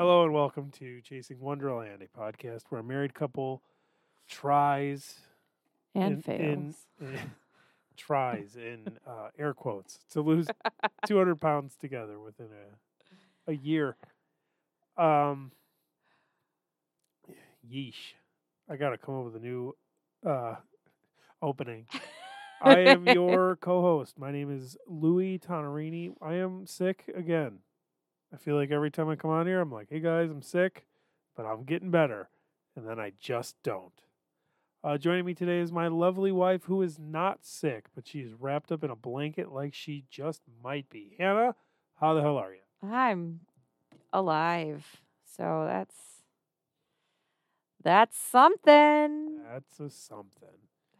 Hello and welcome to Chasing Wonderland, a podcast where a married couple tries And in- fails. in- in- tries in uh, air quotes to lose 200 pounds together within a a year. Um, yeesh, I gotta come up with a new uh, opening. I am your co-host. My name is Louis Tonarini. I am sick again. I feel like every time I come on here, I'm like, "Hey guys, I'm sick, but I'm getting better," and then I just don't. Uh, joining me today is my lovely wife, who is not sick, but she's wrapped up in a blanket like she just might be. Hannah, how the hell are you? I'm alive. So that's that's something. That's a something.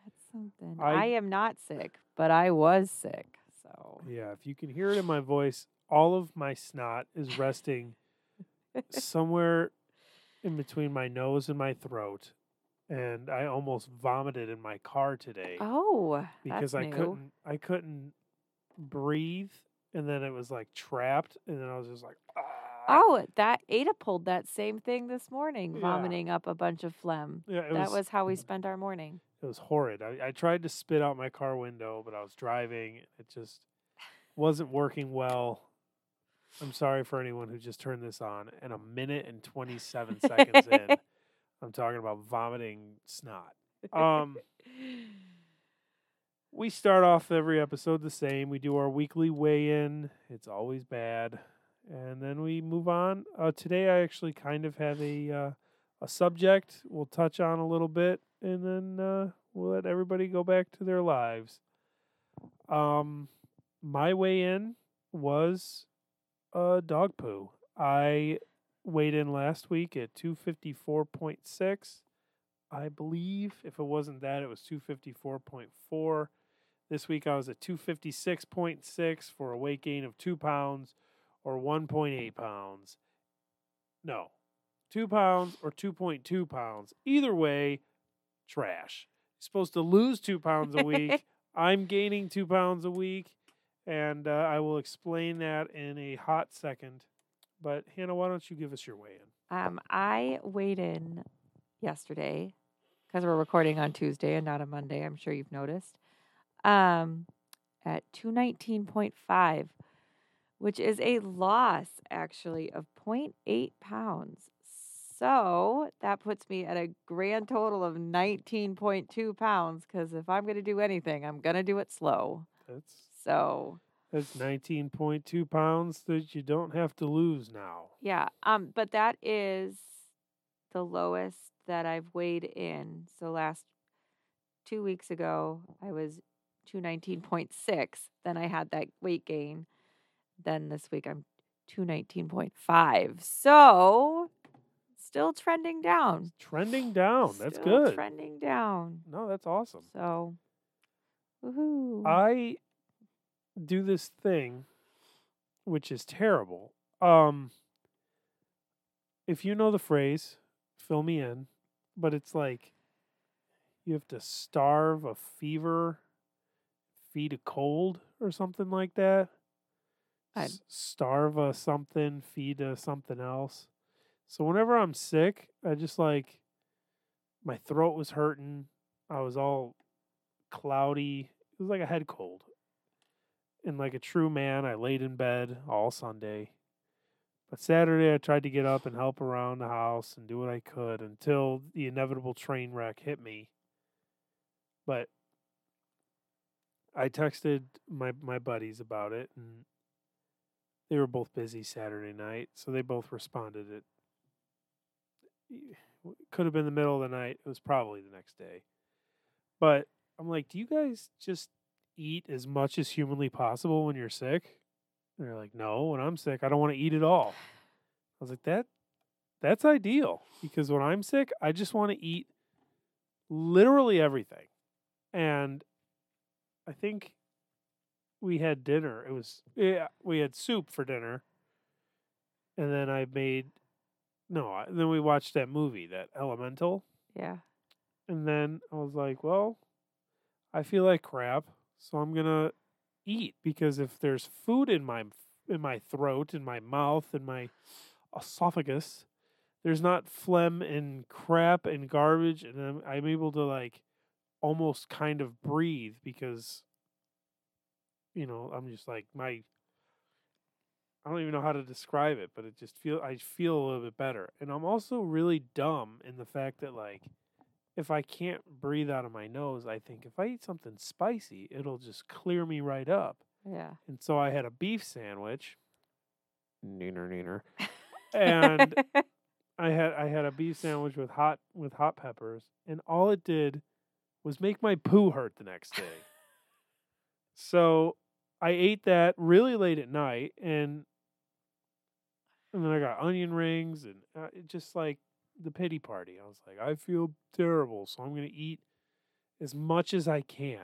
That's something. I- I, am not sick, but I was sick. So Yeah, if you can hear it in my voice, all of my snot is resting somewhere in between my nose and my throat. And I almost vomited in my car today Oh, because I new. couldn't I couldn't breathe and then it was like trapped and then I was just like ah. Oh, that Ada pulled that same thing this morning, Yeah. vomiting up a bunch of phlegm. yeah, it that was, was how we spent our morning. it was horrid. I, I tried to spit out my car window, but I was driving. It just wasn't working well. I'm sorry for anyone who just turned this on. And a minute and 27 seconds in, I'm talking about vomiting snot. Um, we start off every episode the same. We do our weekly weigh in. It's always bad. And then we move on. Uh, today, I actually kind of have a uh, a subject we'll touch on a little bit, and then uh, we'll let everybody go back to their lives. Um, my weigh in was uh, dog poo. I weighed in last week at 254.6. I believe if it wasn't that, it was 254.4. This week I was at 256.6 for a weight gain of two pounds or 1.8 pounds. No, two pounds or 2.2 pounds. Either way, trash. You're supposed to lose two pounds a week. I'm gaining two pounds a week, and uh, I will explain that in a hot second. But Hannah, why don't you give us your weigh in? Um, I weighed in yesterday because we're recording on Tuesday and not a Monday. I'm sure you've noticed. Um, at two nineteen point five, which is a loss actually of 0.8 pounds. So that puts me at a grand total of 19.2 pounds. Because if I'm going to do anything, I'm going to do it slow. That's So that's 19.2 pounds that you don't have to lose now. Yeah, um, but that is the lowest that I've weighed in. So last two weeks ago, I was two nineteen point six. Then I had that weight gain. Then this week I'm two nineteen point five. So still trending down. Trending down. That's Still good. Trending down. No, that's awesome. So, woohoo! I do this thing which is terrible. Um if you know the phrase, fill me in, but it's like you have to starve a fever, feed a cold or something like that. S- starve a something, feed a something else. So whenever I'm sick, I just like my throat was hurting. I was all cloudy. It was like a head cold. And like a true man, I laid in bed all Sunday. But Saturday, I tried to get up and help around the house and do what I could until the inevitable train wreck hit me. But I texted my my buddies about it, and they were both busy Saturday night, so they both responded. It could have been the middle of the night. It was probably the next day. But I'm like, do you guys just eat as much as humanly possible when you're sick? And they're like, no, when I'm sick, I don't want to eat at all. I was like, that that's ideal because when I'm sick, I just want to eat literally everything. And I think we had dinner. It was yeah, we had soup for dinner. And then I made no, then we watched that movie, that Elemental. yeah. And then I was like, well, I feel like crap, so I'm to eat because if there's food in my in my throat, in my mouth, in my esophagus. There's not phlegm and crap and garbage, and I'm, I'm able to like almost kind of breathe because you know I'm just like my I don't even know how to describe it, but it just feel I feel a little bit better. And I'm also really dumb in the fact that like if I can't breathe out of my nose, I think if I eat something spicy, it'll just clear me right up. Yeah. And so I had a beef sandwich. Neener neener. And I had I had a beef sandwich with hot with hot peppers, and all it did was make my poo hurt the next day. so I ate that really late at night, and and then I got onion rings, and uh, it just like the pity party. I was like, I feel terrible, so I'm gonna eat as much as I can.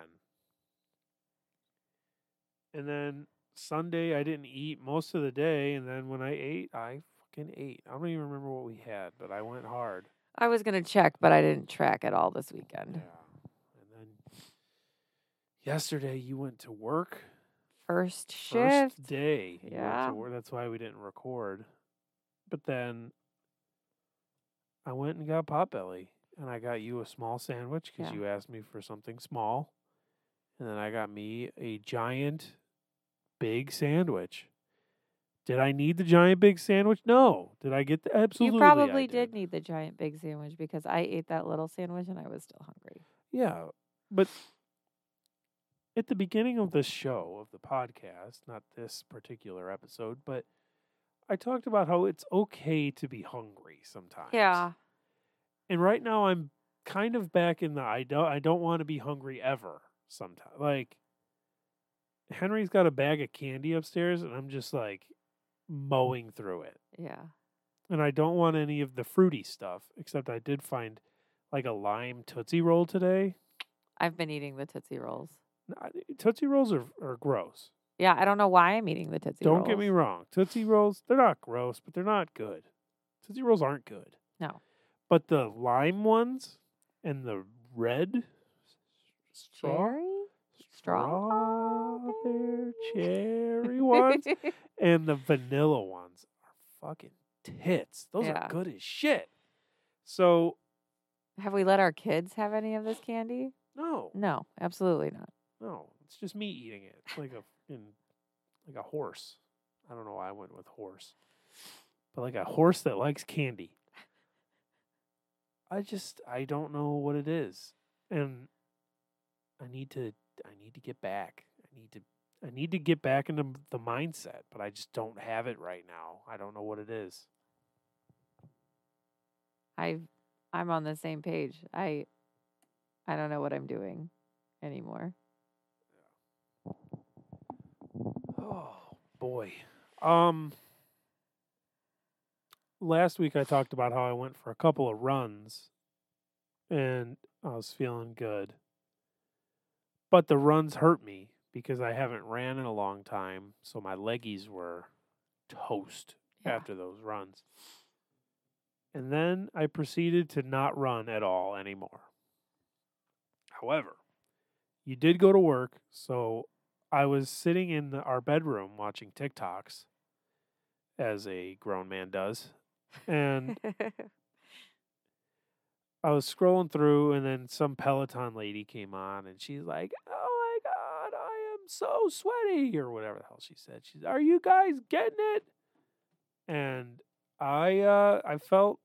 And then Sunday I didn't eat most of the day, and then when I ate, I fucking ate. I don't even remember what we had, but I went hard. I was gonna check, but I didn't track at all this weekend. Yeah. And then yesterday you went to work. First shift. First day. to Yeah. That's why we didn't record. But then I went and got Potbelly, and I got you a small sandwich because Yeah. you asked me for something small, and then I got me a giant, big sandwich. Did I need the giant big sandwich? No. Did I get the absolutely? you probably did need the giant big sandwich because I ate that little sandwich and I was still hungry. Yeah, but at the beginning of the show of the podcast, not this particular episode, but I talked about how it's okay to be hungry sometimes. Yeah. And right now I'm kind of back in the I don't I don't want to be hungry ever sometimes. Like Henry's got a bag of candy upstairs and I'm just like mowing through it. Yeah. And I don't want any of the fruity stuff, except I did find like a lime Tootsie Roll today. I've been eating the Tootsie Rolls. Tootsie Rolls are, are gross. Yeah, I don't know why I'm eating the Tootsie Rolls. Don't Rolls. get me wrong. Tootsie Rolls, they're not gross, but they're not good. Tootsie Rolls aren't good. No. But the lime ones and the red straw, Cherry? Straw? strawberry cherry ones and the vanilla ones are fucking tits. Those Yeah. are good as shit. So, Have we let our kids have any of this candy? no, No, absolutely not. no. It's just me eating it. It's like a in, like a horse. I don't know why I went with horse. But like a horse that likes candy. I just I don't know what it is. And I need to I need to get back. I need to I need to get back into the mindset, but I just don't have it right now. I don't know what it is. I I'm on the same page. I I don't know what I'm doing anymore. Boy. Um last week I talked about how I went for a couple of runs and I was feeling good. But the runs hurt me because I haven't ran in a long time, so my leggies were toast Yeah. after those runs. And then I proceeded to not run at all anymore. However, you did go to work, so I was sitting in the, our bedroom watching TikToks, as a grown man does, and I was scrolling through, and then some Peloton lady came on, and she's like, "Oh my god, I am so sweaty," or whatever the hell she said. She's, "Are you guys getting it?" And I, uh, I felt,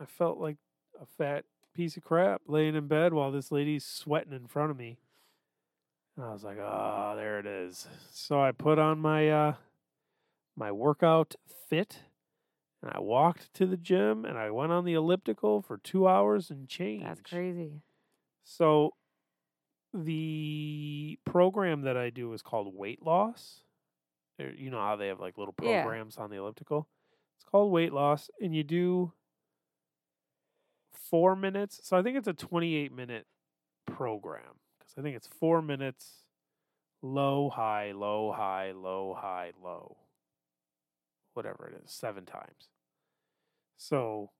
I felt like a fat piece of crap laying in bed while this lady's sweating in front of me. And I was like, "Oh, there it is." So I put on my, uh, my workout fit and I walked to the gym and I went on the elliptical for two hours and change. That's crazy. So the program that I do is called weight loss. You know how they have like little Yeah. programs on the elliptical? It's called weight loss, and you do four minutes. So I think it's a 28 minute program I think it's four minutes low, high, low, high, low, high, low. Whatever it is, seven times. So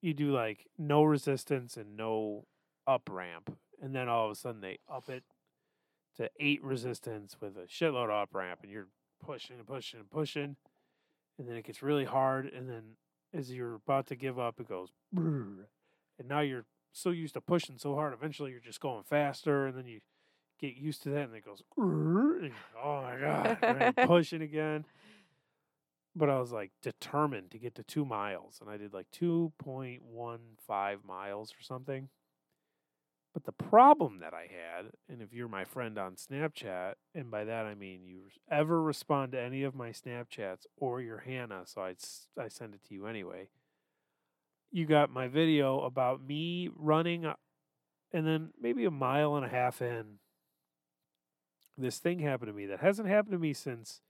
you do like no resistance and no up ramp, and then all of a sudden they up it to eight resistance with a shitload of up ramp, and you're pushing and pushing and pushing, and then it gets really hard, and then as you're about to give up, it goes, and now you're so used to pushing so hard, eventually you're just going faster, and then you get used to that, and it goes, and oh my god, pushing again. But I was like determined to get to two miles, and I did like two point one five miles or something. But the problem that I had, and if you're my friend on Snapchat, and by that I mean you ever respond to any of my Snapchats or your Hannah, so I I send it to you anyway. You got my video about me running, and then maybe a mile and a half in, this thing happened to me that hasn't happened to me since,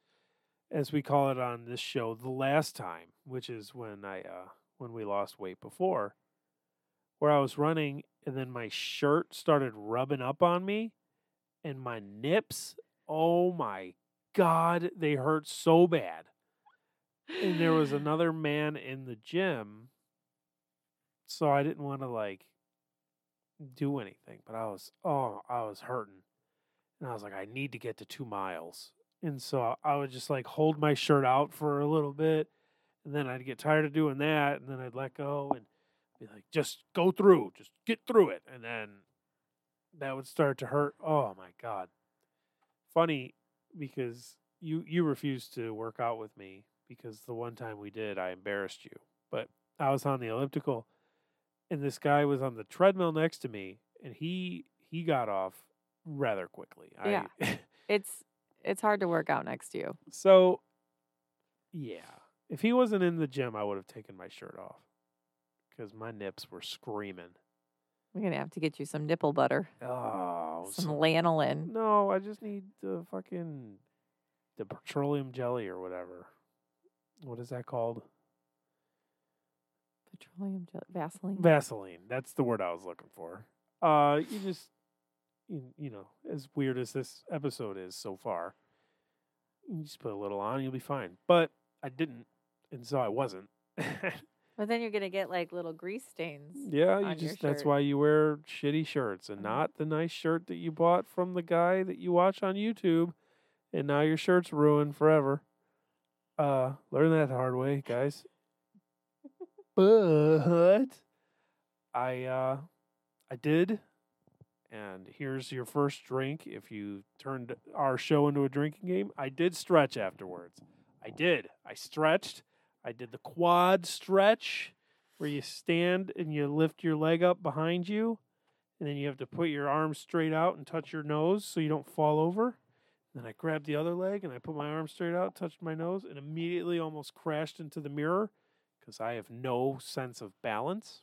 as we call it on this show, the last time, which is when I uh, when we lost weight before where I was running and then my shirt started rubbing up on me and my nips, oh my god, they hurt so bad. And there was another man in the gym. So I didn't want to like do anything, but I was oh, I was hurting. And I was like I need to get to 2 miles. And so I would just like hold my shirt out for a little bit and then I'd get tired of doing that and then I'd let go and be like, just go through, just get through it. And then that would start to hurt. Oh my God. Funny because you you refused to work out with me because the one time we did, I embarrassed you. But I was on the elliptical and this guy was on the treadmill next to me and he he got off rather quickly. Yeah. I It's it's hard to work out next to you. so yeah. If he wasn't in the gym, I would have taken my shirt off because my nips were screaming. We're gonna have to get you some nipple butter, Oh, some so- lanolin. no! I just need the fucking the petroleum jelly or whatever. What is that called? Petroleum gel- Vaseline. Vaseline. That's the word I was looking for. Uh, you just you, you know, as weird as this episode is so far, you just put a little on, you'll be fine. But I didn't, and so I wasn't. But then you're gonna get like little grease stains. Yeah, you just that's why you wear shitty shirts and Mhm. not the nice shirt that you bought from the guy that you watch on YouTube and now your shirt's ruined forever. Uh learn that the hard way, guys. But I uh I did and here's your first drink if you turned our show into a drinking game. I did stretch afterwards. I did. I stretched. I did the quad stretch where you stand and you lift your leg up behind you, and then you have to put your arms straight out and touch your nose so you don't fall over. Then I grabbed the other leg and I put my arm straight out, touched my nose, and immediately almost crashed into the mirror because I have no sense of balance.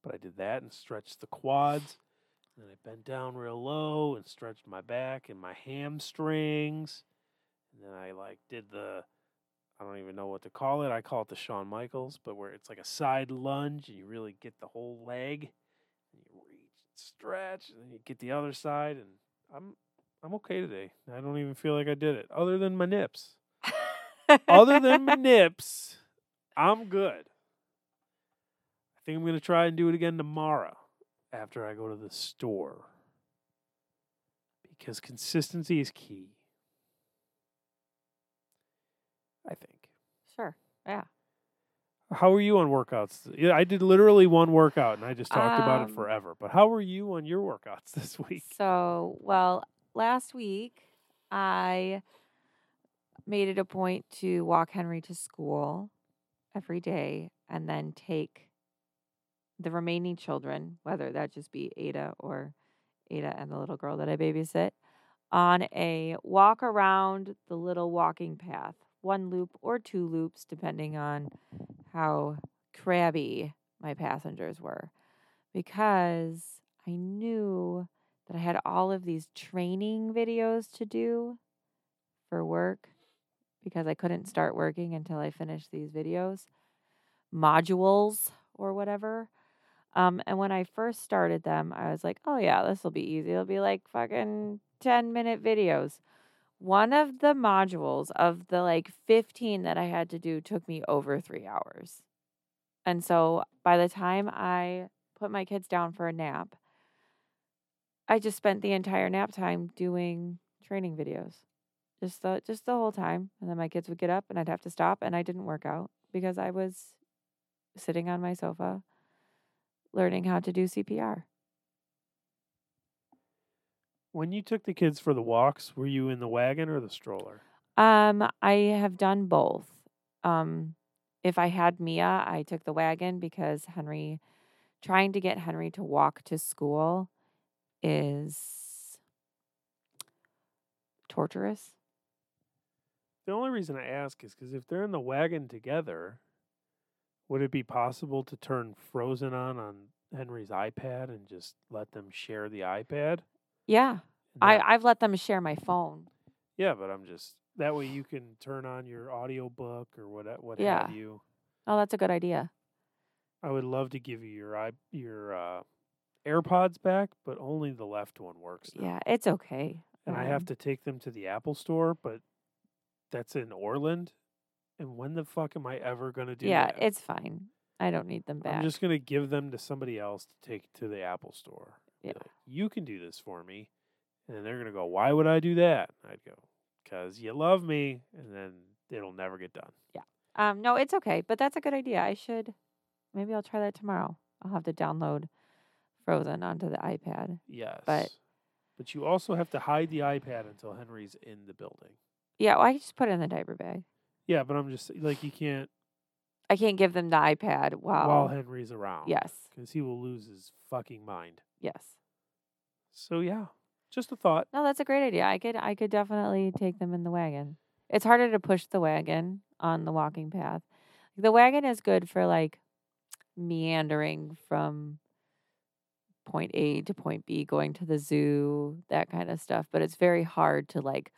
But I did that and stretched the quads. And then I bent down real low and stretched my back and my hamstrings. And then I like did the I don't even know what to call it. I call it the Shawn Michaels, but where it's like a side lunge and you really get the whole leg and you reach and stretch and then you get the other side and I'm I'm okay today. I don't even feel like I did it. Other than my nips. Other than nips, I'm good. I think I'm gonna try and do it again tomorrow after I go to the store. Because consistency is key. I think. Sure. Yeah. How were you on workouts? Yeah, I did literally one workout and I just talked about it Um, forever. But how were you on your workouts this week? So, well, last week I made it a point to walk Henry to school every day and then take the remaining children, whether that just be Ada or Ada and the little girl that I babysit, on a walk around the little walking path, one loop or two loops, depending on how crabby my passengers were. Because I knew that I had all of these training videos to do for work because I couldn't start working until I finished these videos, modules or whatever. Um, and when I first started them, I was like, oh, yeah, this will be easy. It'll be like fucking 10 minute videos. One of the modules of the like 15 that I had to do took me over three hours. And so by the time I put my kids down for a nap, I just spent the entire nap time doing training videos. Just the just the whole time. And then my kids would get up and I'd have to stop and I didn't work out because I was sitting on my sofa learning how to do CPR. When you took the kids for the walks, were you in the wagon or the stroller? Um, I have done both. Um, if I had Mia, I took the wagon because Henry, trying to get Henry to walk to school is torturous. The only reason I ask is because if they're in the wagon together, would it be possible to turn Frozen on on Henry's iPad and just let them share the iPad? Yeah, I I've let them share my phone. yeah, but I'm just that way you can turn on your audiobook or what what Yeah. have you. Oh, that's a good idea. I would love to give you your i your uh, AirPods back, but only the left one works. Now. Yeah, it's okay. and I have Um, to take them to the Apple store, but that's in Orland. And when the fuck am I ever gonna do Yeah, that? it's fine. I don't need them back. I'm just gonna give them to somebody else to take to the Apple store. Yeah. like, you can do this for me, and they're gonna go, "Why would I do that?" I'd go, "Cause you love me," and then it'll never get done. Yeah. Um, no, it's okay, but that's a good idea. I should maybe I'll try that tomorrow. I'll have to download Frozen onto the iPad. Yes, But- but you also have to hide the iPad until Henry's in the building. Yeah, well, I can just put it in the diaper bag. Yeah, but I'm just like you can't I can't give them the iPad while, while Henry's around. yes, because he will lose his fucking mind. yes. So yeah, just a thought. No, that's a great idea. I could I could definitely take them in the wagon. It's harder to push the wagon on the walking path. The wagon is good for like meandering from point A to point B, going to the zoo, that kind of stuff. But it's very hard to like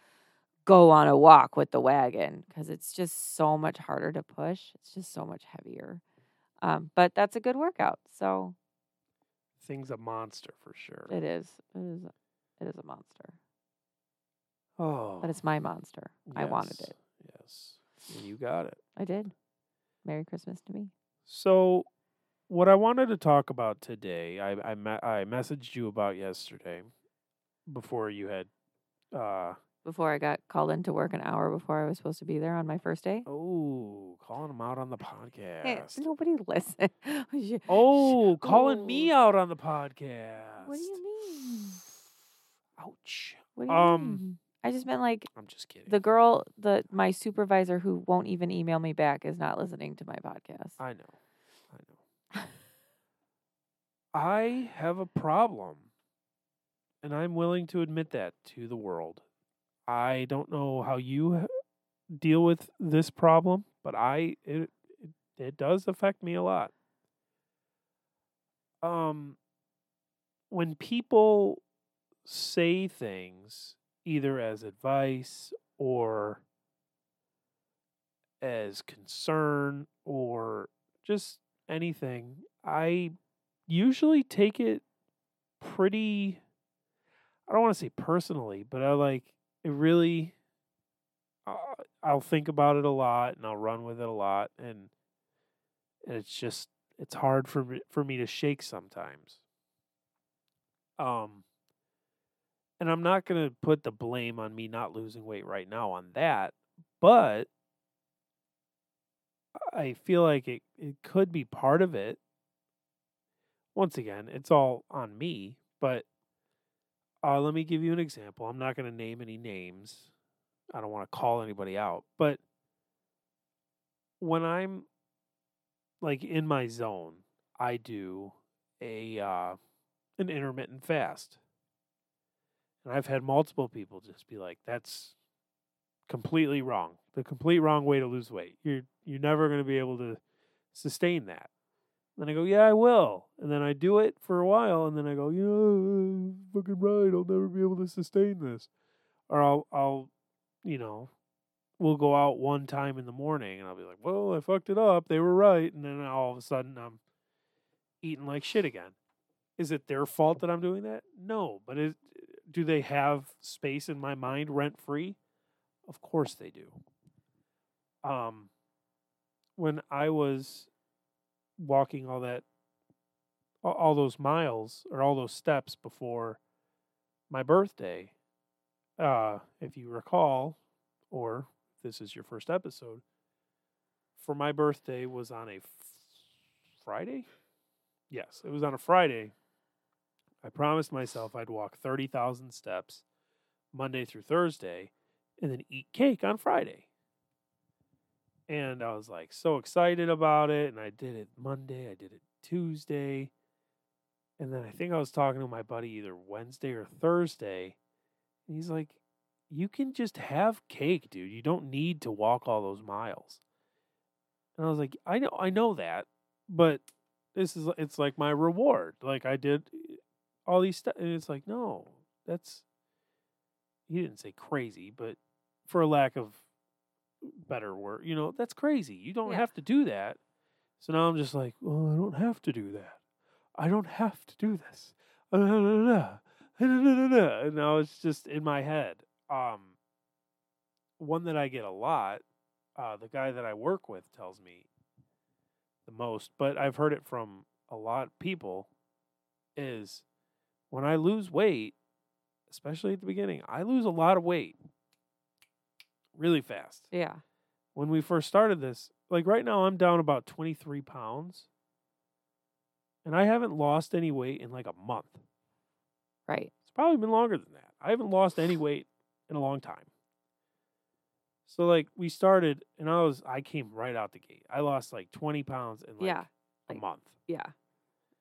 go on a walk with the wagon because it's just so much harder to push. It's just so much heavier. Um, but that's a good workout. So Thing's a monster for sure. it is. It is. It is a monster. oh, But it's my monster. I wanted it. Yes, you got it. I did. Merry Christmas to me. So, what I wanted to talk about today, I I, me- I messaged you about yesterday, before you had, uh, Before I got called into work an hour before I was supposed to be there on my first day. oh, calling him out on the Hey, podcast. nobody listen. Oh, calling me Oh. out on the podcast. what do you mean? Ouch. What do you Um, mean? I just meant like I'm just kidding. the girl, the my supervisor who won't even email me back is not listening to my podcast. I know. I know. I have a problem. And I'm willing to admit that to the world. I don't know how you deal with this problem, but I it it, does affect me a lot. Um when people say things either as advice or as concern or just anything, I usually take it pretty I don't want to say personally, but I like it really uh, I'll think about it a lot and I'll run with it a lot and it's just it's hard for me, for me to shake sometimes. Um and I'm not going to put the blame on me not losing weight right now on that, but I feel like it, it could be part of it. Once again, it's all on me, but uh, let me give you an example. I'm not going to name any names. I don't want to call anybody out, but when I'm like in my zone, I do a uh, an intermittent fast. And I've had multiple people just be like, "That's completely wrong. The complete wrong way to lose weight. You're you're never going to be able to sustain that." Then I go, "Yeah, I will." And then I do it for a while, and then I go, "You know, fucking right. I'll never be able to sustain this." Or I'll I'll, you know, we'll go out one time in the morning, and I'll be like, "Well, I fucked it up. They were right." And then all of a sudden, I'm eating like shit again. Is it their fault that I'm doing that? No, but do they have space in my mind rent free? Of course they do. Um, when I was walking all that, all, those miles or all those steps before my birthday, uh, if you recall, or this is your first episode, for my birthday was on a f- Friday. Yes, it was on a Friday. I promised myself I'd walk 30,000 steps Monday through Thursday and then eat cake on Friday. And I was like so excited about it. And I did it Monday, I did it Tuesday. And then I think I was talking to my buddy either Wednesday or Thursday. And he's like, You can just have cake, dude. You don't need to walk all those miles. And I was like, I know I know that, but this is it's like my reward. Like I did eh, all these stuff and it's like, no, that's he didn't say crazy, but for lack of better word, you know, that's crazy. You don't Yeah. have to do that. So now I'm just like, well, I don't have to do that. I don't have to do this. And now it's just in my head. Um, one that I get a lot, uh, the guy that I work with tells me the most, but I've heard it from a lot of people, is when I lose weight, especially at the beginning, I lose a lot of weight really fast. Yeah. When we first started this, like right now, I'm down about 23 pounds. And I haven't lost any weight in like a month. Right. It's probably been longer than that. I haven't lost any weight in a long time. So like we started and I was I came right out the gate. I lost like 20 pounds in like Yeah, a like- month. Yeah.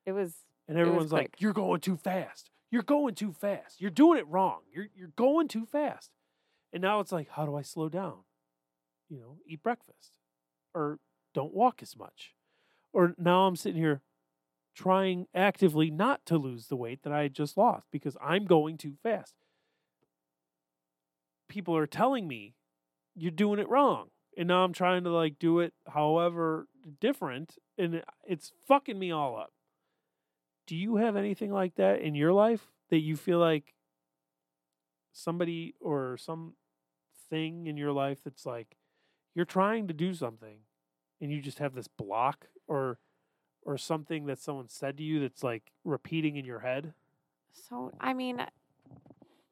It was And was everyone's like, quick. "You're going too fast. You're going too fast. You're doing it wrong. You're you're going too fast." And now it's like, how do I slow down? You know, eat breakfast, or don't walk as much, or now I'm sitting here trying actively not to lose the weight that I just lost because I'm going too fast. People are telling me you're doing it wrong, and now I'm trying to like do it however different, and it's fucking me all up do you have anything like that in your life that you feel like somebody or some thing in your life that's like you're trying to do something and you just have this block or or something that someone said to you that's like repeating in your head so I mean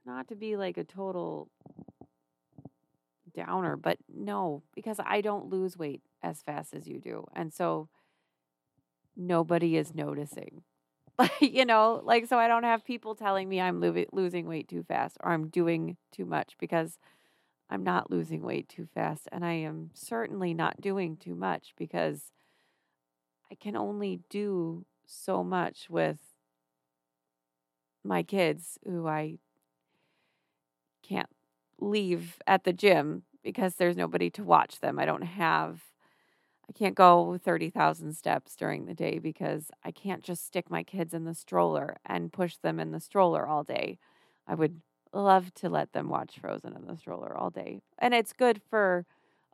not to be like a total downer, but no, because I don't lose weight as fast as you do. And so nobody is noticing. Like, you know, like so I don't have people telling me I'm lo- losing weight too fast or I'm doing too much because I'm not losing weight too fast and I am certainly not doing too much because I can only do so much with my kids who I can't leave at the gym because there's nobody to watch them. I don't have I can't go 30,000 steps during the day because I can't just stick my kids in the stroller and push them in the stroller all day. I would love to let them watch Frozen in the stroller all day. And it's good for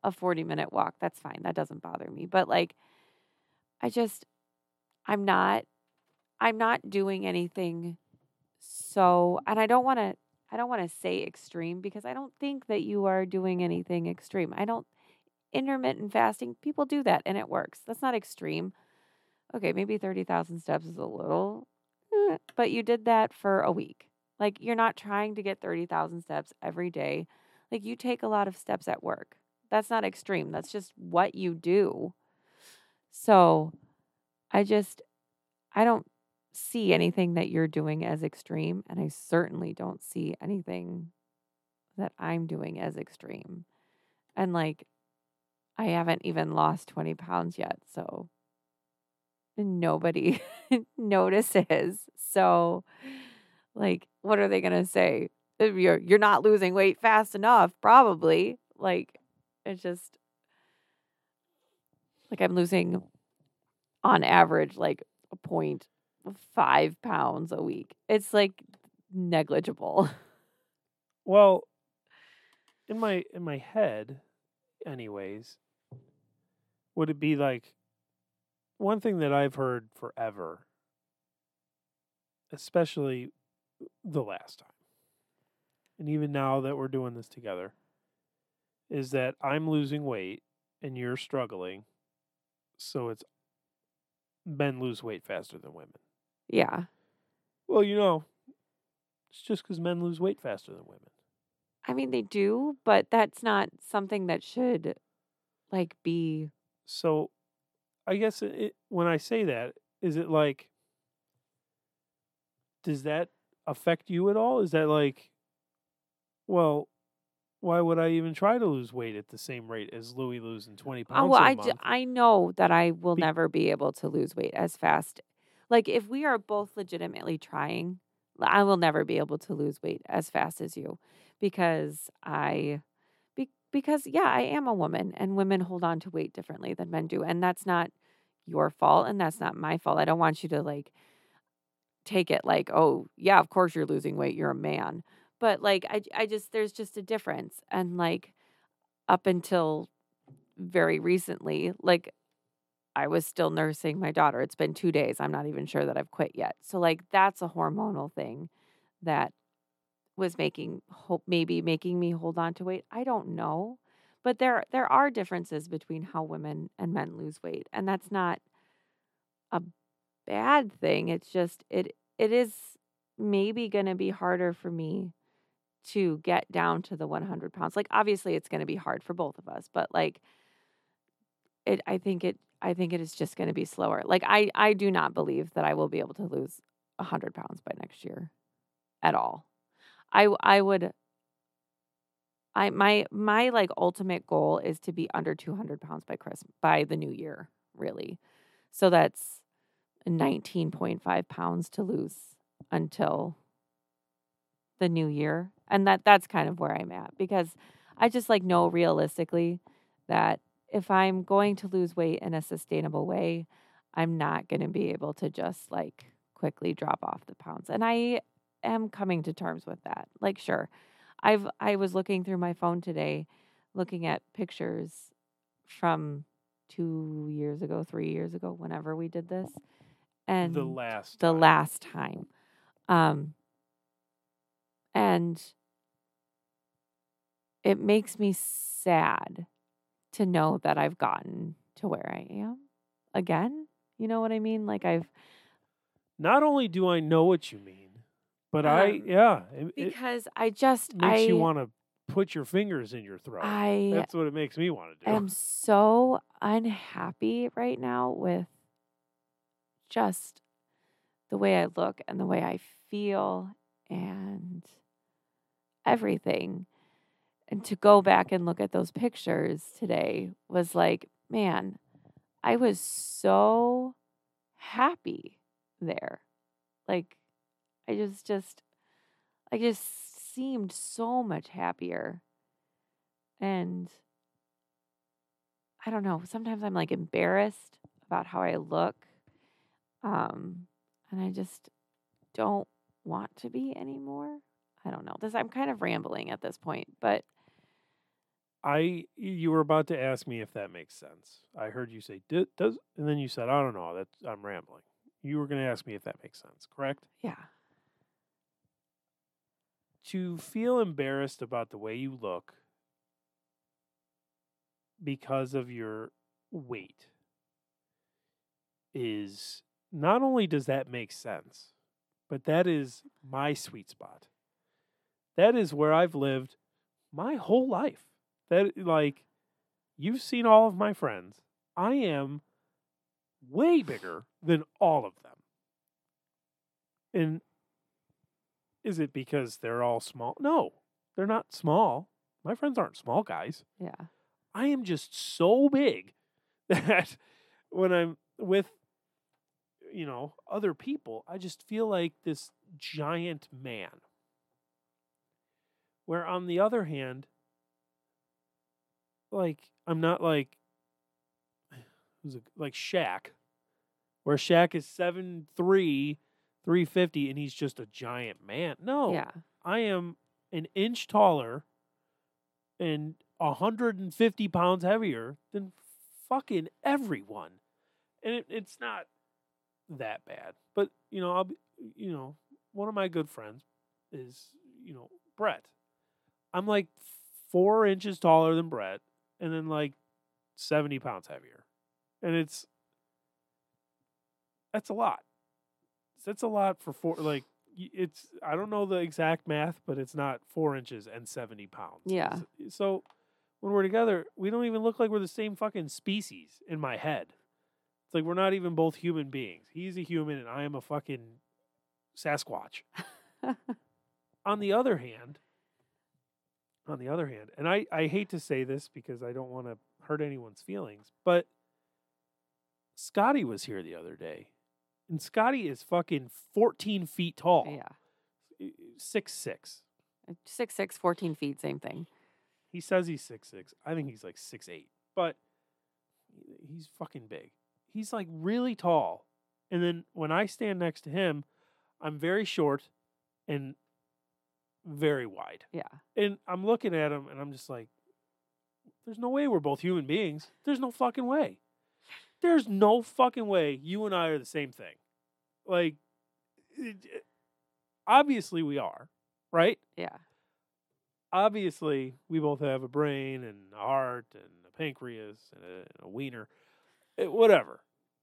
a 40 minute walk. That's fine. That doesn't bother me. But like I just I'm not I'm not doing anything so and I don't want to I don't want to say extreme because I don't think that you are doing anything extreme. I don't intermittent fasting, people do that and it works. That's not extreme. Okay, maybe 30,000 steps is a little eh, but you did that for a week. Like you're not trying to get 30,000 steps every day. Like you take a lot of steps at work. That's not extreme. That's just what you do. So I just I don't see anything that you're doing as extreme and I certainly don't see anything that I'm doing as extreme. And like I haven't even lost 20 pounds yet, so nobody notices. So like what are they going to say? You're you're not losing weight fast enough, probably. Like it's just like I'm losing on average like a point five pounds a week. It's like negligible. well in my in my head anyways would it be like one thing that i've heard forever especially the last time and even now that we're doing this together is that i'm losing weight and you're struggling so it's men lose weight faster than women yeah. well you know it's just because men lose weight faster than women I mean, they do, but that's not something that should like be So, I guess it, when I say that, is it like, does that affect you at all? Is that like, well, why would I even try to lose weight at the same rate as Louis losing uh, 20 pounds well, a I, month? d- I know that I will Be- never be able to lose weight as fast. Like, if we are both legitimately trying, I will never be able to lose weight as fast as you because I, be, because yeah, I am a woman and women hold on to weight differently than men do. And that's not your fault and that's not my fault. I don't want you to like take it like, oh, yeah, of course you're losing weight. You're a man. But like, I, I just, there's just a difference. And like, up until very recently, like I was still nursing my daughter. It's been two days. I'm not even sure that I've quit yet. So like that's a hormonal thing that was making hope maybe making me hold on to weight. I don't know. But there there are differences between how women and men lose weight. And that's not a bad thing. It's just it it is maybe gonna be harder for me to get down to the 100 pounds. Like obviously it's going to be hard for both of us, but like it I think it I think it is just going to be slower. Like I I do not believe that I will be able to lose 100 pounds by next year at all. I I would I my my like ultimate goal is to be under 200 pounds by Christmas by the new year, really. So that's 19.5 pounds to lose until the new year. And that that's kind of where I'm at because I just like know realistically that if I'm going to lose weight in a sustainable way, I'm not going to be able to just like quickly drop off the pounds. And I am coming to terms with that. Like sure. I've I was looking through my phone today looking at pictures from 2 years ago, 3 years ago whenever we did this. And the last, the time. last time. Um, and it makes me sad to know that I've gotten to where I am again. You know what I mean? Like I've Not only do I know what you mean, but I Um, yeah, it, it because I just makes I you want to put your fingers in your throat. I That's what it makes me want to do. I'm so unhappy right now with just the way I look and the way I feel and everything. And to go back and look at those pictures today was like, man, I was so happy there. Like, I just, just, I just seemed so much happier. And I don't know, sometimes I'm like embarrassed about how I look. Um, and I just don't want to be anymore. I don't know. This I'm kind of rambling at this point, but I you were about to ask me if that makes sense. I heard you say "D- does, and then you said I don't know. That's I'm rambling. You were going to ask me if that makes sense, correct? yeah. To feel embarrassed about the way you look because of your weight is not only does that make sense, but that is my sweet spot. That is where I've lived my whole life. That like you've seen all of my friends. I am way bigger than all of them. And is it because they're all small? No, they're not small. My friends aren't small guys. Yeah. I am just so big that when I'm with you know other people, I just feel like this giant man. Where on the other hand, like I'm not like who's like Shaq, where Shaq is seven three, three fifty, and he's just a giant man. No, Yeah. I am an inch taller and 150 pounds heavier than fucking everyone. And it, it's not that bad. But, you know, I'll be, you know, one of my good friends is, you know, Brett. I'm like four inches taller than Brett and then like 70 pounds heavier. And it's, that's a lot. That's a lot for four, like, it's I don't know the exact math, but it's not four inches and seventy pounds. Yeah. So when we're together, we don't even look like we're the same fucking species in my head. It's like we're not even both human beings. He's a human and I am a fucking Sasquatch. on the other hand, on the other hand, and I, I hate to say this because I don't want to hurt anyone's feelings, but Scotty was here the other day. And Scotty is fucking 14 feet tall. yeah. Six six. Uh, six six, 14 feet, same thing. He says he's six six. I think he's like six eight. But he's fucking big. He's like really tall. And then when I stand next to him, I'm very short and very wide. Yeah. And I'm looking at him and I'm just like, there's no way we're both human beings. There's no fucking way. There's no fucking way you and I are the same thing. Like, it, it- obviously we are, right? Yeah. Obviously we both have a brain and a heart and a pancreas and a, and a wiener, Eh, whatever.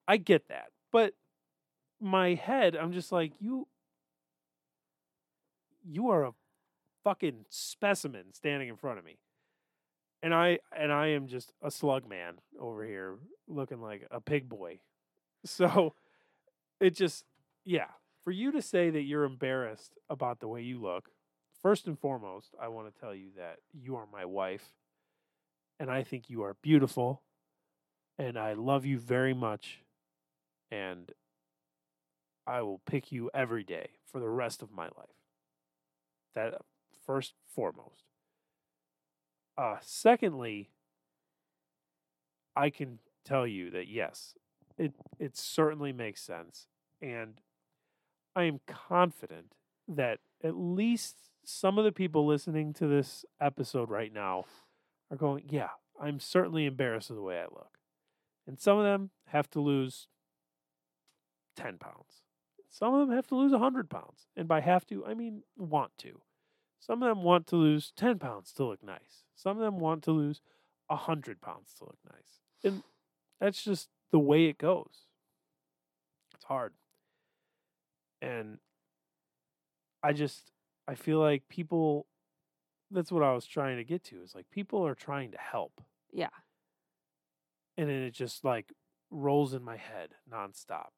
I get that. But my head, I'm just like, you, you are a fucking specimen standing in front of me. And I and I am just a slug man over here looking like a pig boy. So it just yeah, for you to say that you're embarrassed about the way you look, first and foremost, I want to tell you that you are my wife and I think you are beautiful and I love you very much and I will pick you every day for the rest of my life. That first foremost. Uh secondly, I can tell you that yes, it it certainly makes sense and I am confident that at least some of the people listening to this episode right now are going, yeah, I'm certainly embarrassed of the way I look. And some of them have to lose 10 pounds. Some of them have to lose 100 pounds. And by have to, I mean want to. Some of them want to lose 10 pounds to look nice. Some of them want to lose 100 pounds to look nice. And that's just the way it goes. It's hard. And I just, I feel like people, that's what I was trying to get to is like people are trying to help. Yeah. And then it just like rolls in my head nonstop.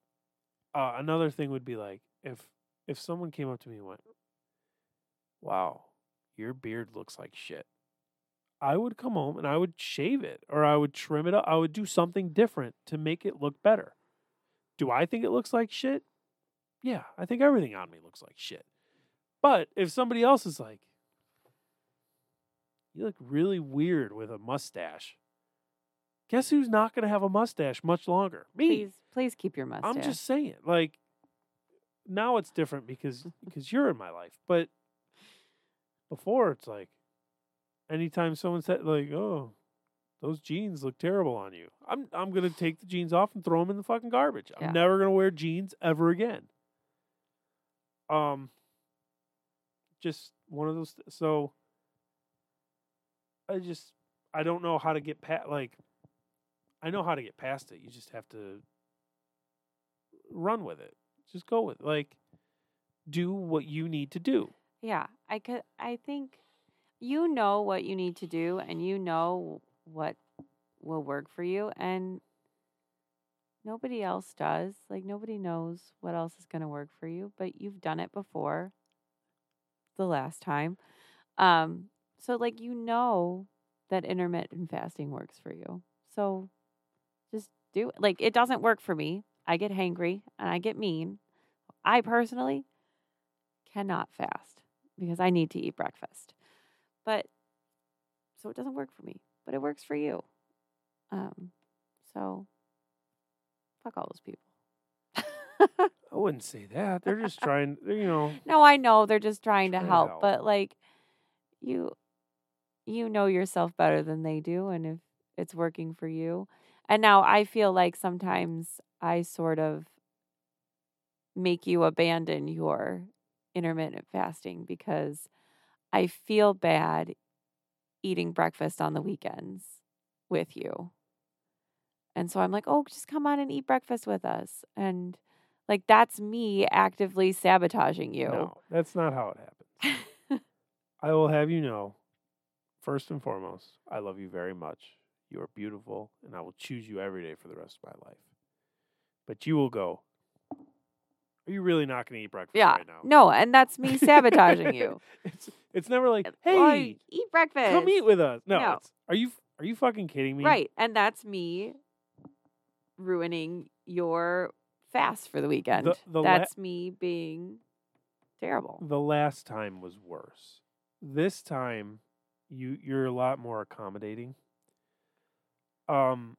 Uh, another thing would be like if if someone came up to me and went, "Wow, your beard looks like shit," I would come home and I would shave it or I would trim it up. I would do something different to make it look better. Do I think it looks like shit? Yeah, I think everything on me looks like shit. But if somebody else is like, "You look really weird with a mustache," guess who's not going to have a mustache much longer? Me. Please, please keep your mustache. I'm just saying, like now it's different because because you're in my life, but before it's like anytime someone said like, "Oh, those jeans look terrible on you," I'm I'm gonna take the jeans off and throw them in the fucking garbage. I'm never gonna wear jeans ever again. Um, just one of those. th- So I just I don't know how to get past like I know how to get past it. You just have to run with it. Just go with it. like do what you need to do. Yeah, I could. I think you know what you need to do, and you know what will work for you, and nobody else does. Like nobody knows what else is going to work for you, but you've done it before. The last time, um, so like you know that intermittent fasting works for you. So just do it. Like it doesn't work for me. I get hangry and I get mean. I personally cannot fast because I need to eat breakfast. But so it doesn't work for me, but it works for you. Um, so fuck all those people. I wouldn't say that. They're just trying, you know, no, I know they're just trying to Trying to help, help. but like you you know yourself better than they do and if it's working for you. And now I feel like sometimes I sort of make you abandon your intermittent fasting because I feel bad eating breakfast on the weekends with you. And so I'm like, "Oh, just come on and eat breakfast with us." And Like that's me actively sabotaging you. No, that's not how it happens. I will have you know, first and foremost, I love you very much. You are beautiful, and I will choose you every day for the rest of my life. But you will go. Are you really not going to eat breakfast yeah. right now? No, and that's me sabotaging you. it's it's never like, hey, Well, eat breakfast. come eat with us. No, No. It's, are you are you fucking kidding me? Right. And that's me ruining your fast for the weekend. the la- that's me being terrible. The last time was worse. This time, you you're a lot more accommodating. Um,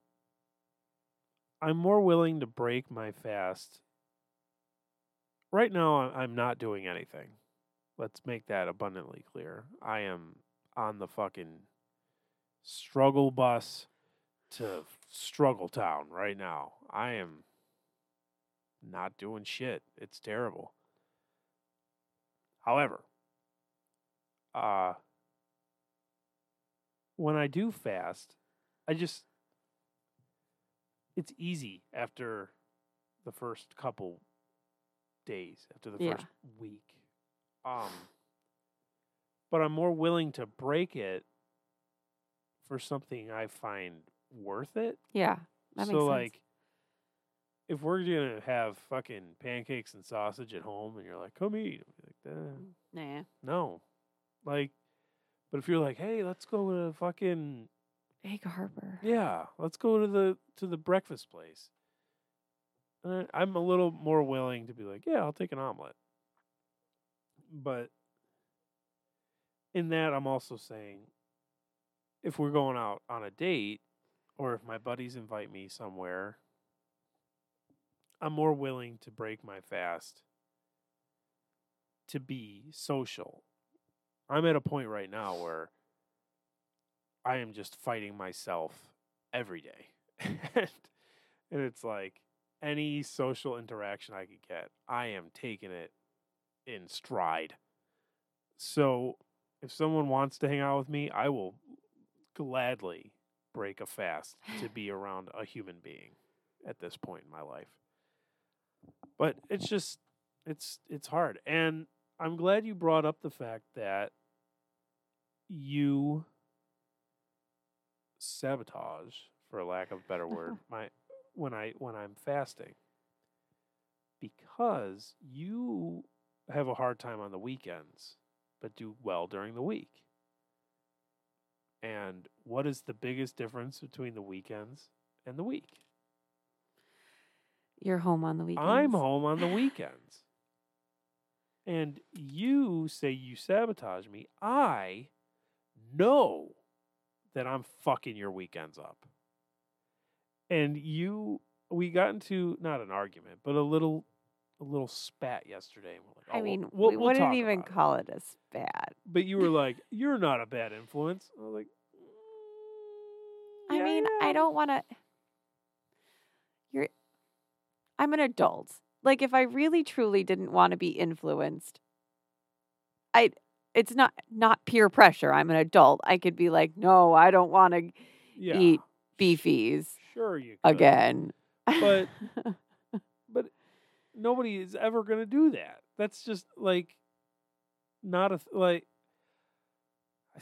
I'm more willing to break my fast. Right now, I'm not doing anything. Let's make that abundantly clear. I am on the fucking struggle bus to struggle town right now. I am not doing shit. It's terrible. However, uh when I do fast, I just it's easy after the first couple days, after the Yeah. first week. Um but I'm more willing to break it for something I find worth it. Yeah. That so makes sense. like if we're gonna have fucking pancakes and sausage at home and you're like, come eat, like, "Uh, nah. no. Like but if you're like, hey, let's go to fucking Egg Harbor. yeah, let's go to the to the breakfast place. Uh, I'm a little more willing to be like, yeah, I'll take an omelet. But in that, I'm also saying, if we're going out on a date, or if my buddies invite me somewhere, I'm more willing to break my fast to be social. I'm at a point right now where I am just fighting myself every day. and, and it's like any social interaction I could get, I am taking it in stride. So if someone wants to hang out with me, I will gladly break a fast to be around a human being at this point in my life. But it's just it's it's hard. And I'm glad you brought up the fact that you sabotage for lack of a better word my when i when i'm fasting. Because you have a hard time on the weekends but do well during the week. And what is the biggest difference between the weekends and the week? You're home on the weekends. i'm home on the weekends. And you say you sabotage me. I know that I'm fucking your weekends up. And you we got into not an argument, but a little a little spat yesterday. And we're like, oh, I mean, we'll, we we'll wouldn't even about it." call it a spat. But you were like, you're not a bad influence. I was like, I "Mm, mean, yeah, I don't want to. You're. I'm an adult. Like, if I really truly didn't want to be influenced, I. It's not not peer pressure. I'm an adult. I could be like, no, I don't want to yeah, eat beefies Sure, you could. again. But- but nobody is ever going to do that. That's just like not a th- like.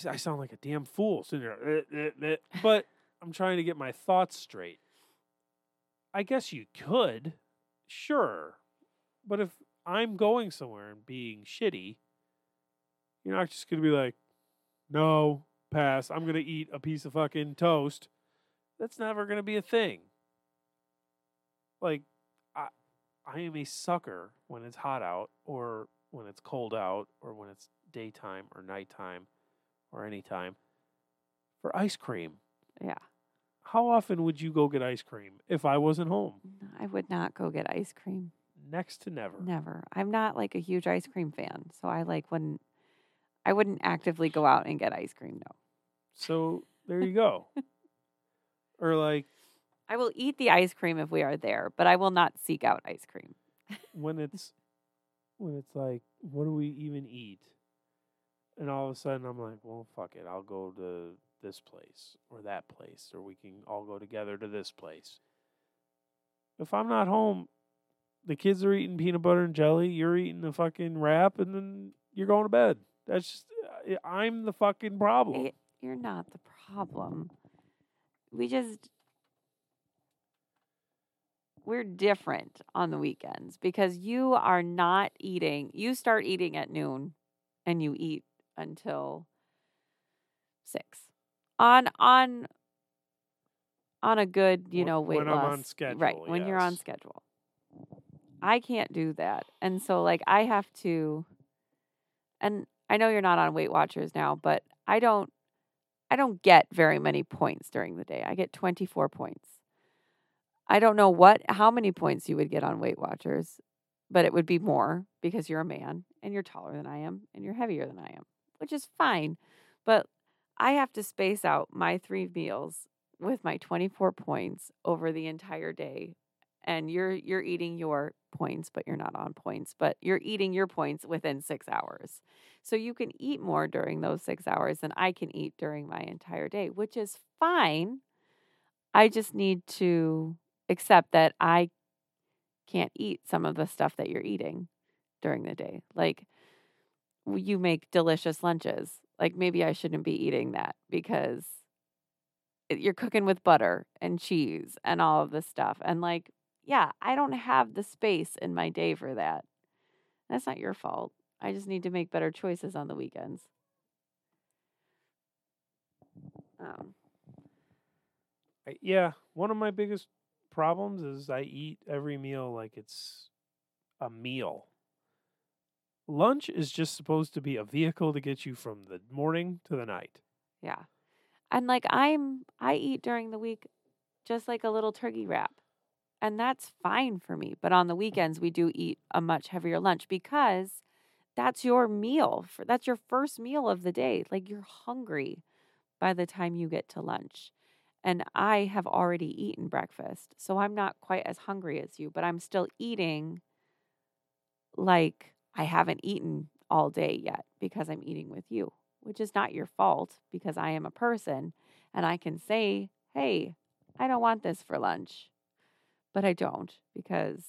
I sound like a damn fool sitting there, "Eh, eh, eh," but I'm trying to get my thoughts straight. I guess you could, sure, but if I'm going somewhere and being shitty, you're not just gonna be like, no, pass. I'm gonna eat a piece of fucking toast. That's never gonna be a thing. Like, I, I am a sucker when it's hot out, or when it's cold out, or when it's daytime or nighttime, or anytime for ice cream. yeah, How often would you go get ice cream if I wasn't home? I would not go get ice cream. Next to never. Never. I'm not like a huge ice cream fan, so I like wouldn't. I wouldn't actively go out and get ice cream. No. So there you go. or like I will eat the ice cream if we are there, but I will not seek out ice cream. when it's when it's like, what do we even eat? And all of a sudden, I'm like, well, fuck it, I'll go to this place or that place, or we can all go together to this place. If I'm not home, the kids are eating peanut butter and jelly. You're eating the fucking wrap, and then you're going to bed. That's just uh, I'm the fucking problem. It- you're not the problem. We just we're different on the weekends because you are not eating. You start eating at noon and you eat until 6. On on on a good, you know, weight when I'm loss. on right, schedule, when you're on schedule. I can't do that. And so like I have to and I know you're not on Weight Watchers now, but I don't I don't get very many points during the day. I get 24 points. I don't know what how many points you would get on Weight Watchers, but it would be more because you're a man and you're taller than I am and you're heavier than I am, which is fine. But I have to space out my 3 meals with my 24 points over the entire day. And you're you're eating your points, but you're not on points, but you're eating your points within 6 hours. So you can eat more during those six hours than I can eat during my entire day, which is fine. I just need to accept that I can't eat some of the stuff that you're eating during the day. Like you make delicious lunches. Like maybe I shouldn't be eating that because eh, you're cooking with butter and cheese and all of this stuff. And like, yeah, I don't have the space in my day for that. That's not your fault. I just need to make better choices on the weekends. Um, I- yeah, one of my biggest problems is I eat every meal like it's a meal. Lunch is just supposed to be a vehicle to get you from the morning to the night. yeah. And like I'm I eat during the week just like a little turkey wrap. And that's fine for me. But on the weekends we do eat a much heavier lunch because that's your meal. For that's your first meal of the day. Like you're hungry by the time you get to lunch. And I have already eaten breakfast. So I'm not quite as hungry as you, but I'm still eating like I haven't eaten all day yet because I'm eating with you, which is not your fault because I am a person and I can say, hey, I don't want this for lunch. But I don't because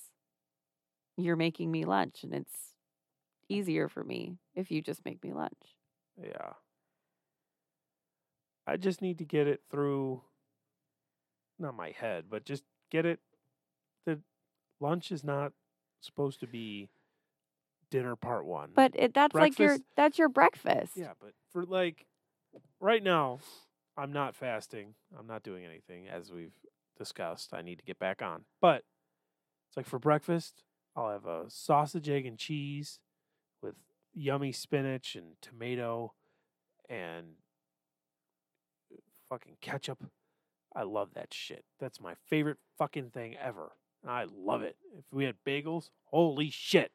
you're making me lunch and it's easier for me if you just make me lunch. Yeah. I just need to get it through not my head, but just get it that lunch is not supposed to be dinner part 1. But it, that's like your that's your breakfast. Yeah, but for like right now, I'm not fasting. I'm not doing anything as we've discussed. I need to get back on. But it's like for breakfast, I'll have a sausage, egg, and cheese with yummy spinach and tomato and fucking ketchup. I love that shit. That's my favorite fucking thing ever. I love it. If we had bagels, holy shit.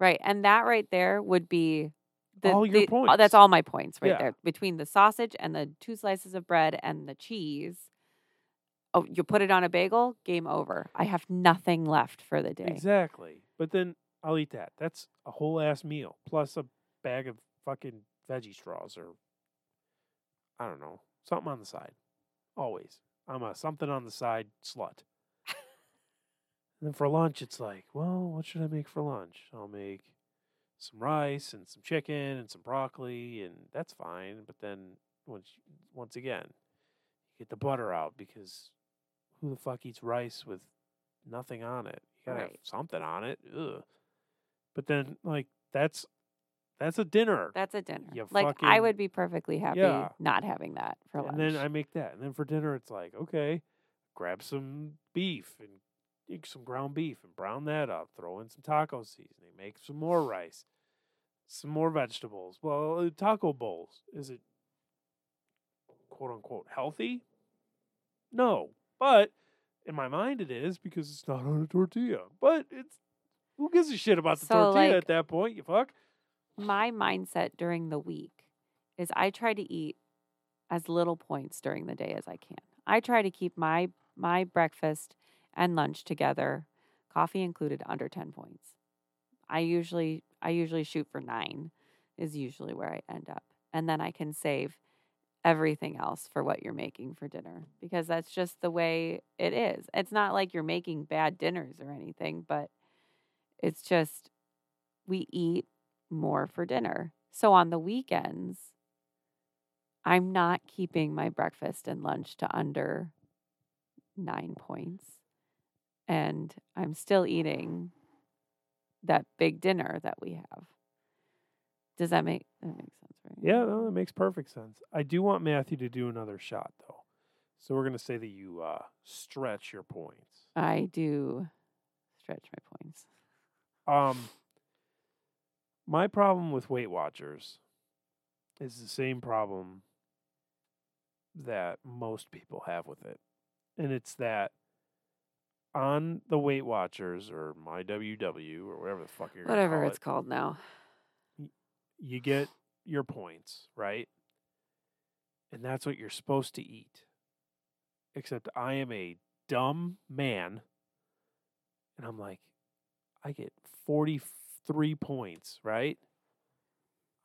Right. And that right there would be the, All your the- uh, points. That's all my points right Yeah. there. Between the sausage and the two slices of bread and the cheese. Oh, you put it on a bagel, game over. I have nothing left for the day. Exactly. But then I'll eat that. That's a whole ass meal plus a bag of fucking veggie straws or I don't know, something on the side. Always. I'm a something on the side slut. and then for lunch, it's like, well, what should I make for lunch? I'll make some rice and some chicken and some broccoli, and that's fine. But then once once again, you get the butter out because who the fuck eats rice with nothing on it? You gotta have something on it. Ugh. But then like that's that's a dinner. That's a dinner. You like I would be perfectly happy Yeah. not having that for lunch. and then I make that. And then for dinner it's like, okay, grab some beef and eat some ground beef and brown that up, throw in some taco seasoning, make some more rice, some more vegetables. Well, uh, taco bowls, is it quote unquote healthy? No. But in my mind it is because it's not on a tortilla. But it's who gives a shit about the So, tortilla like- at that point, you fuck? my mindset during the week is I try to eat as little points during the day as I can. I try to keep my my breakfast and lunch together, coffee included under 10 points. I usually I usually shoot for 9 is usually where I end up. And then I can save everything else for what you're making for dinner because that's just the way it is. It's not like you're making bad dinners or anything, but It's just we eat more for dinner. So on the weekends, I'm not keeping my breakfast and lunch to under nine points. And I'm still eating that big dinner that we have. Does that make that makes sense, right? Yeah, no, that makes perfect sense. I do want Matthew to do another shot though. So we're gonna say that you uh, stretch your points. I do stretch my points. Um, my problem with Weight Watchers is the same problem that most people have with it, and it's that on the Weight Watchers or my WW or whatever the fuck you're Whatever call it's it, called now. You get your points, right? And that's what you're supposed to eat. Except I am a dumb man. And I'm like, I get 43 points, right?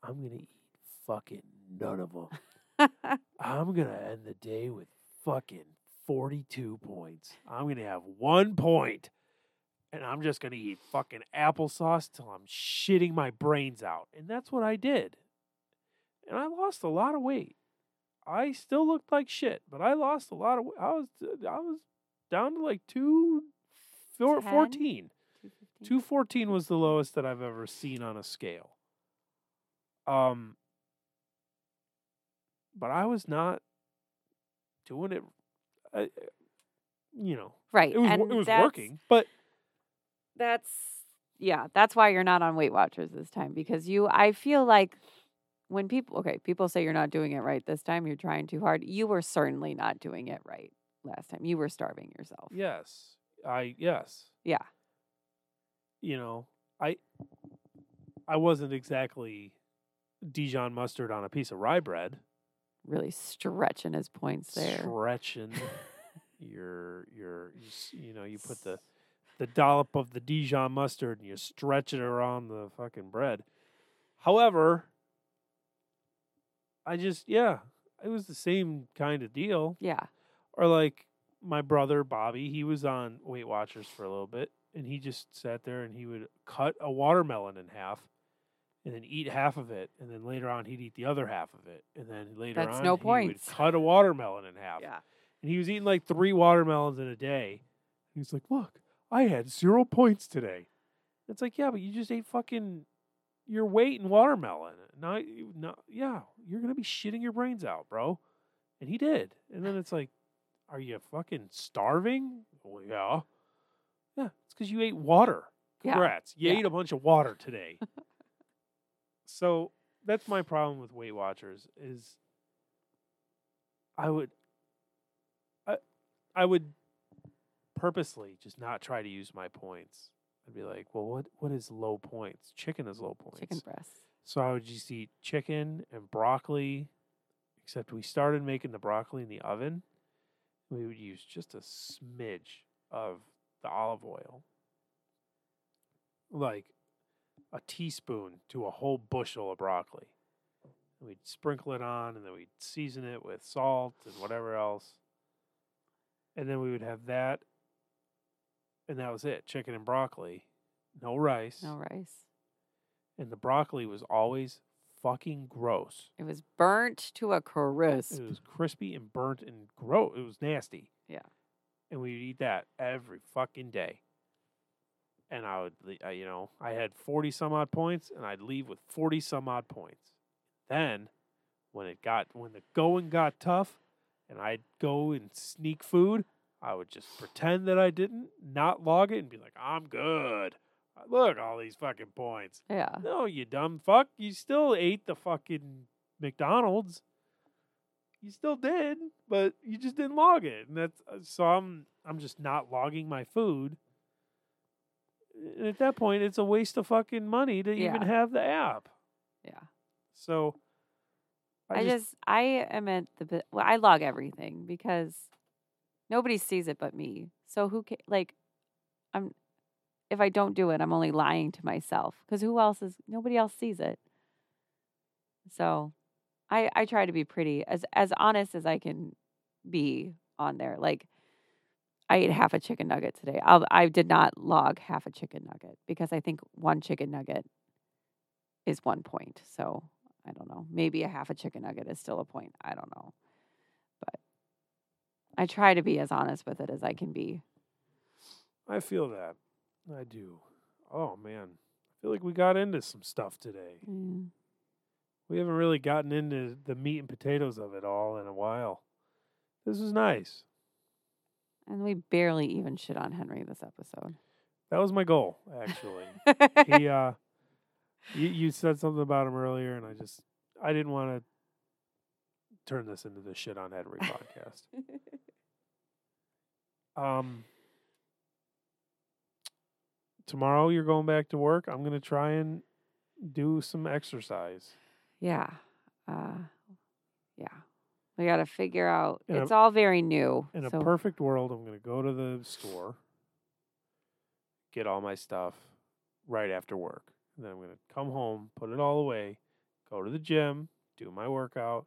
I'm going to eat fucking none of them. I'm going to end the day with fucking 42 points. I'm going to have one point, and I'm just going to eat fucking applesauce till I'm shitting my brains out. And that's what I did. And I lost a lot of weight. I still looked like shit, but I lost a lot of weight. I was I was down to like 2 four- 10? 14. 215. 214 was the lowest that I've ever seen on a scale. Um but I was not doing it uh, you know, Right. it was and it was working, but That's yeah, that's why you're not on Weight Watchers this time because you I feel like when people okay, people say you're not doing it right this time, you're trying too hard. You were certainly not doing it right last time. You were starving yourself. yes. I yes. Yeah. You know, I I wasn't exactly Dijon mustard on a piece of rye bread. Really stretching his points there. Stretching your your you, know, you put the the dollop of the Dijon mustard and you stretch it around the fucking bread. However, I just yeah, it was the same kind of deal. yeah. Or like my brother Bobby, he was on Weight Watchers for a little bit, and he just sat there and he would cut a watermelon in half, and then eat half of it, and then later on he'd eat the other half of it, and then later That's on no he points. would cut a watermelon in half, Yeah. and he was eating like three watermelons in a day. He's like, "Look, I had zero points today." It's like, yeah, but you just ate fucking your weight in watermelon. Now, you- no, yeah, you're gonna be shitting your brains out, bro. And he did. And then it's like, are you fucking starving? Well, yeah. Yeah, it's because you ate water. Yeah, Congrats. You yeah. ate a bunch of water today. so that's my problem with Weight Watchers is I would I I would purposely just not try to use my points. I'd be like, well, what what is low points? Chicken is low points. Chicken breasts. So I would just eat chicken and broccoli, except we started making the broccoli in the oven. We would use just a smidge of the olive oil, like a teaspoon to a whole bushel of broccoli. And we'd sprinkle it on, and then we'd season it with salt and whatever else. And then we would have that, and that was it chicken and broccoli, no rice No rice. and the broccoli was always fucking gross. It was burnt to a crisp. It was crispy and burnt and gross. It was nasty. Yeah. And we would eat that every fucking day. And I would, I, you know, I had 40 some odd points and I'd leave with 40 some odd points. Then when it got, when the going got tough and I'd go and sneak food, I would just pretend that I didn't, not log it and be like, I'm good. Look, all these fucking points. Yeah. No, you dumb fuck. You still ate the fucking McDonald's. You still did, but you just didn't log it. And that's uh, so I'm I'm just not logging my food. And at that point, it's a waste of fucking money to even have the app. Yeah. So I, just, I am at the. Well, I log everything because nobody sees it but me. So who ca- like, I'm if I don't do it, I'm only lying to myself because who else is? Nobody else sees it. So, I I try to be pretty as as honest as I can be on there. Like, I ate half a chicken nugget today. I'll, I did not log half a chicken nugget because I think one chicken nugget is one point. So I don't know. Maybe a half a chicken nugget is still a point. I don't know. I try to be as honest with it as I can be. I feel that. I do. Oh man, I feel like we got into some stuff today. Mm. We haven't really gotten into the meat and potatoes of it all in a while. This is nice. And we barely even shit on Henry this episode. That was my goal, actually. he uh you, you said something about him earlier and I just I didn't want to turn this into the shit on Henry podcast. Um tomorrow you're going back to work. I'm going to try and do some exercise. yeah. Uh, yeah. We got to figure out. In a- it's all very new. In a perfect world, I'm going to go to the store, get all my stuff right after work. And then I'm going to come home, put it all away, go to the gym, do my workout,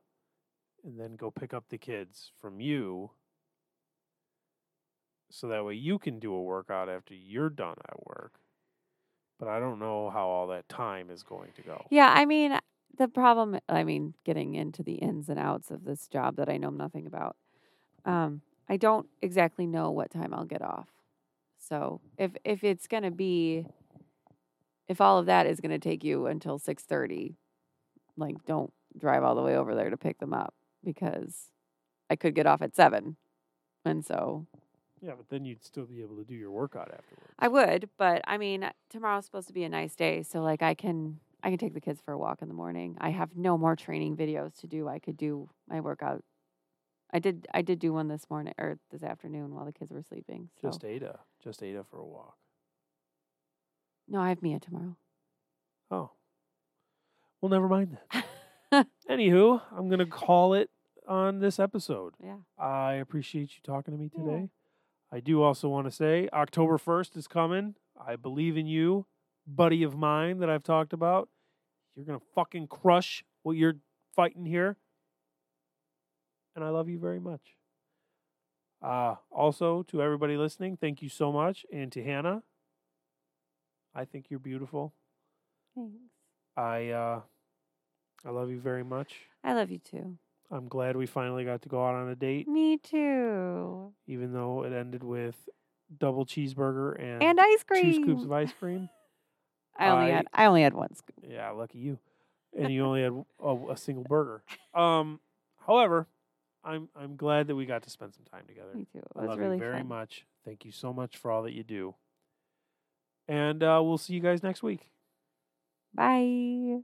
and then go pick up the kids from you. So that way you can do a workout after you're done at work. But I don't know how all that time is going to go. Yeah, I mean, the problem, I mean, getting into the ins and outs of this job that I know nothing about, um, I don't exactly know what time I'll get off. So if if it's gonna be, if all of that is gonna take you until six thirty, like don't drive all the way over there to pick them up because I could get off at seven, and so Yeah, but then you'd still be able to do your workout afterwards. I would, but I mean, uh, tomorrow's supposed to be a nice day, so like I can I can take the kids for a walk in the morning. I have no more training videos to do. I could do my workout. I did I did do one this morning or this afternoon while the kids were sleeping. So Just Ada. Just Ada for a walk. no, I have Mia tomorrow. Oh. Well, never mind that. Anywho, I'm going to call it on this episode. Yeah. I appreciate you talking to me Yeah. today. I do also want to say October 1st is coming. I believe in you, buddy of mine that I've talked about. You're going to fucking crush what you're fighting here. And I love you very much. Uh, also, to everybody listening, thank you so much. And to Hannah, I think you're beautiful. Thanks. I uh, I love you very much. I love you too. I'm glad we finally got to go out on a date, Me too. even though it ended with double cheeseburger and, And ice cream. two scoops of ice cream. I only I- had I only had one scoop. Yeah, lucky you. And you only had a, a single burger. Um, however, I'm I'm glad that we got to spend some time together. Me too. It I love really you very fun. much. Thank you so much for all that you do. And uh, we'll see you guys next week. Bye.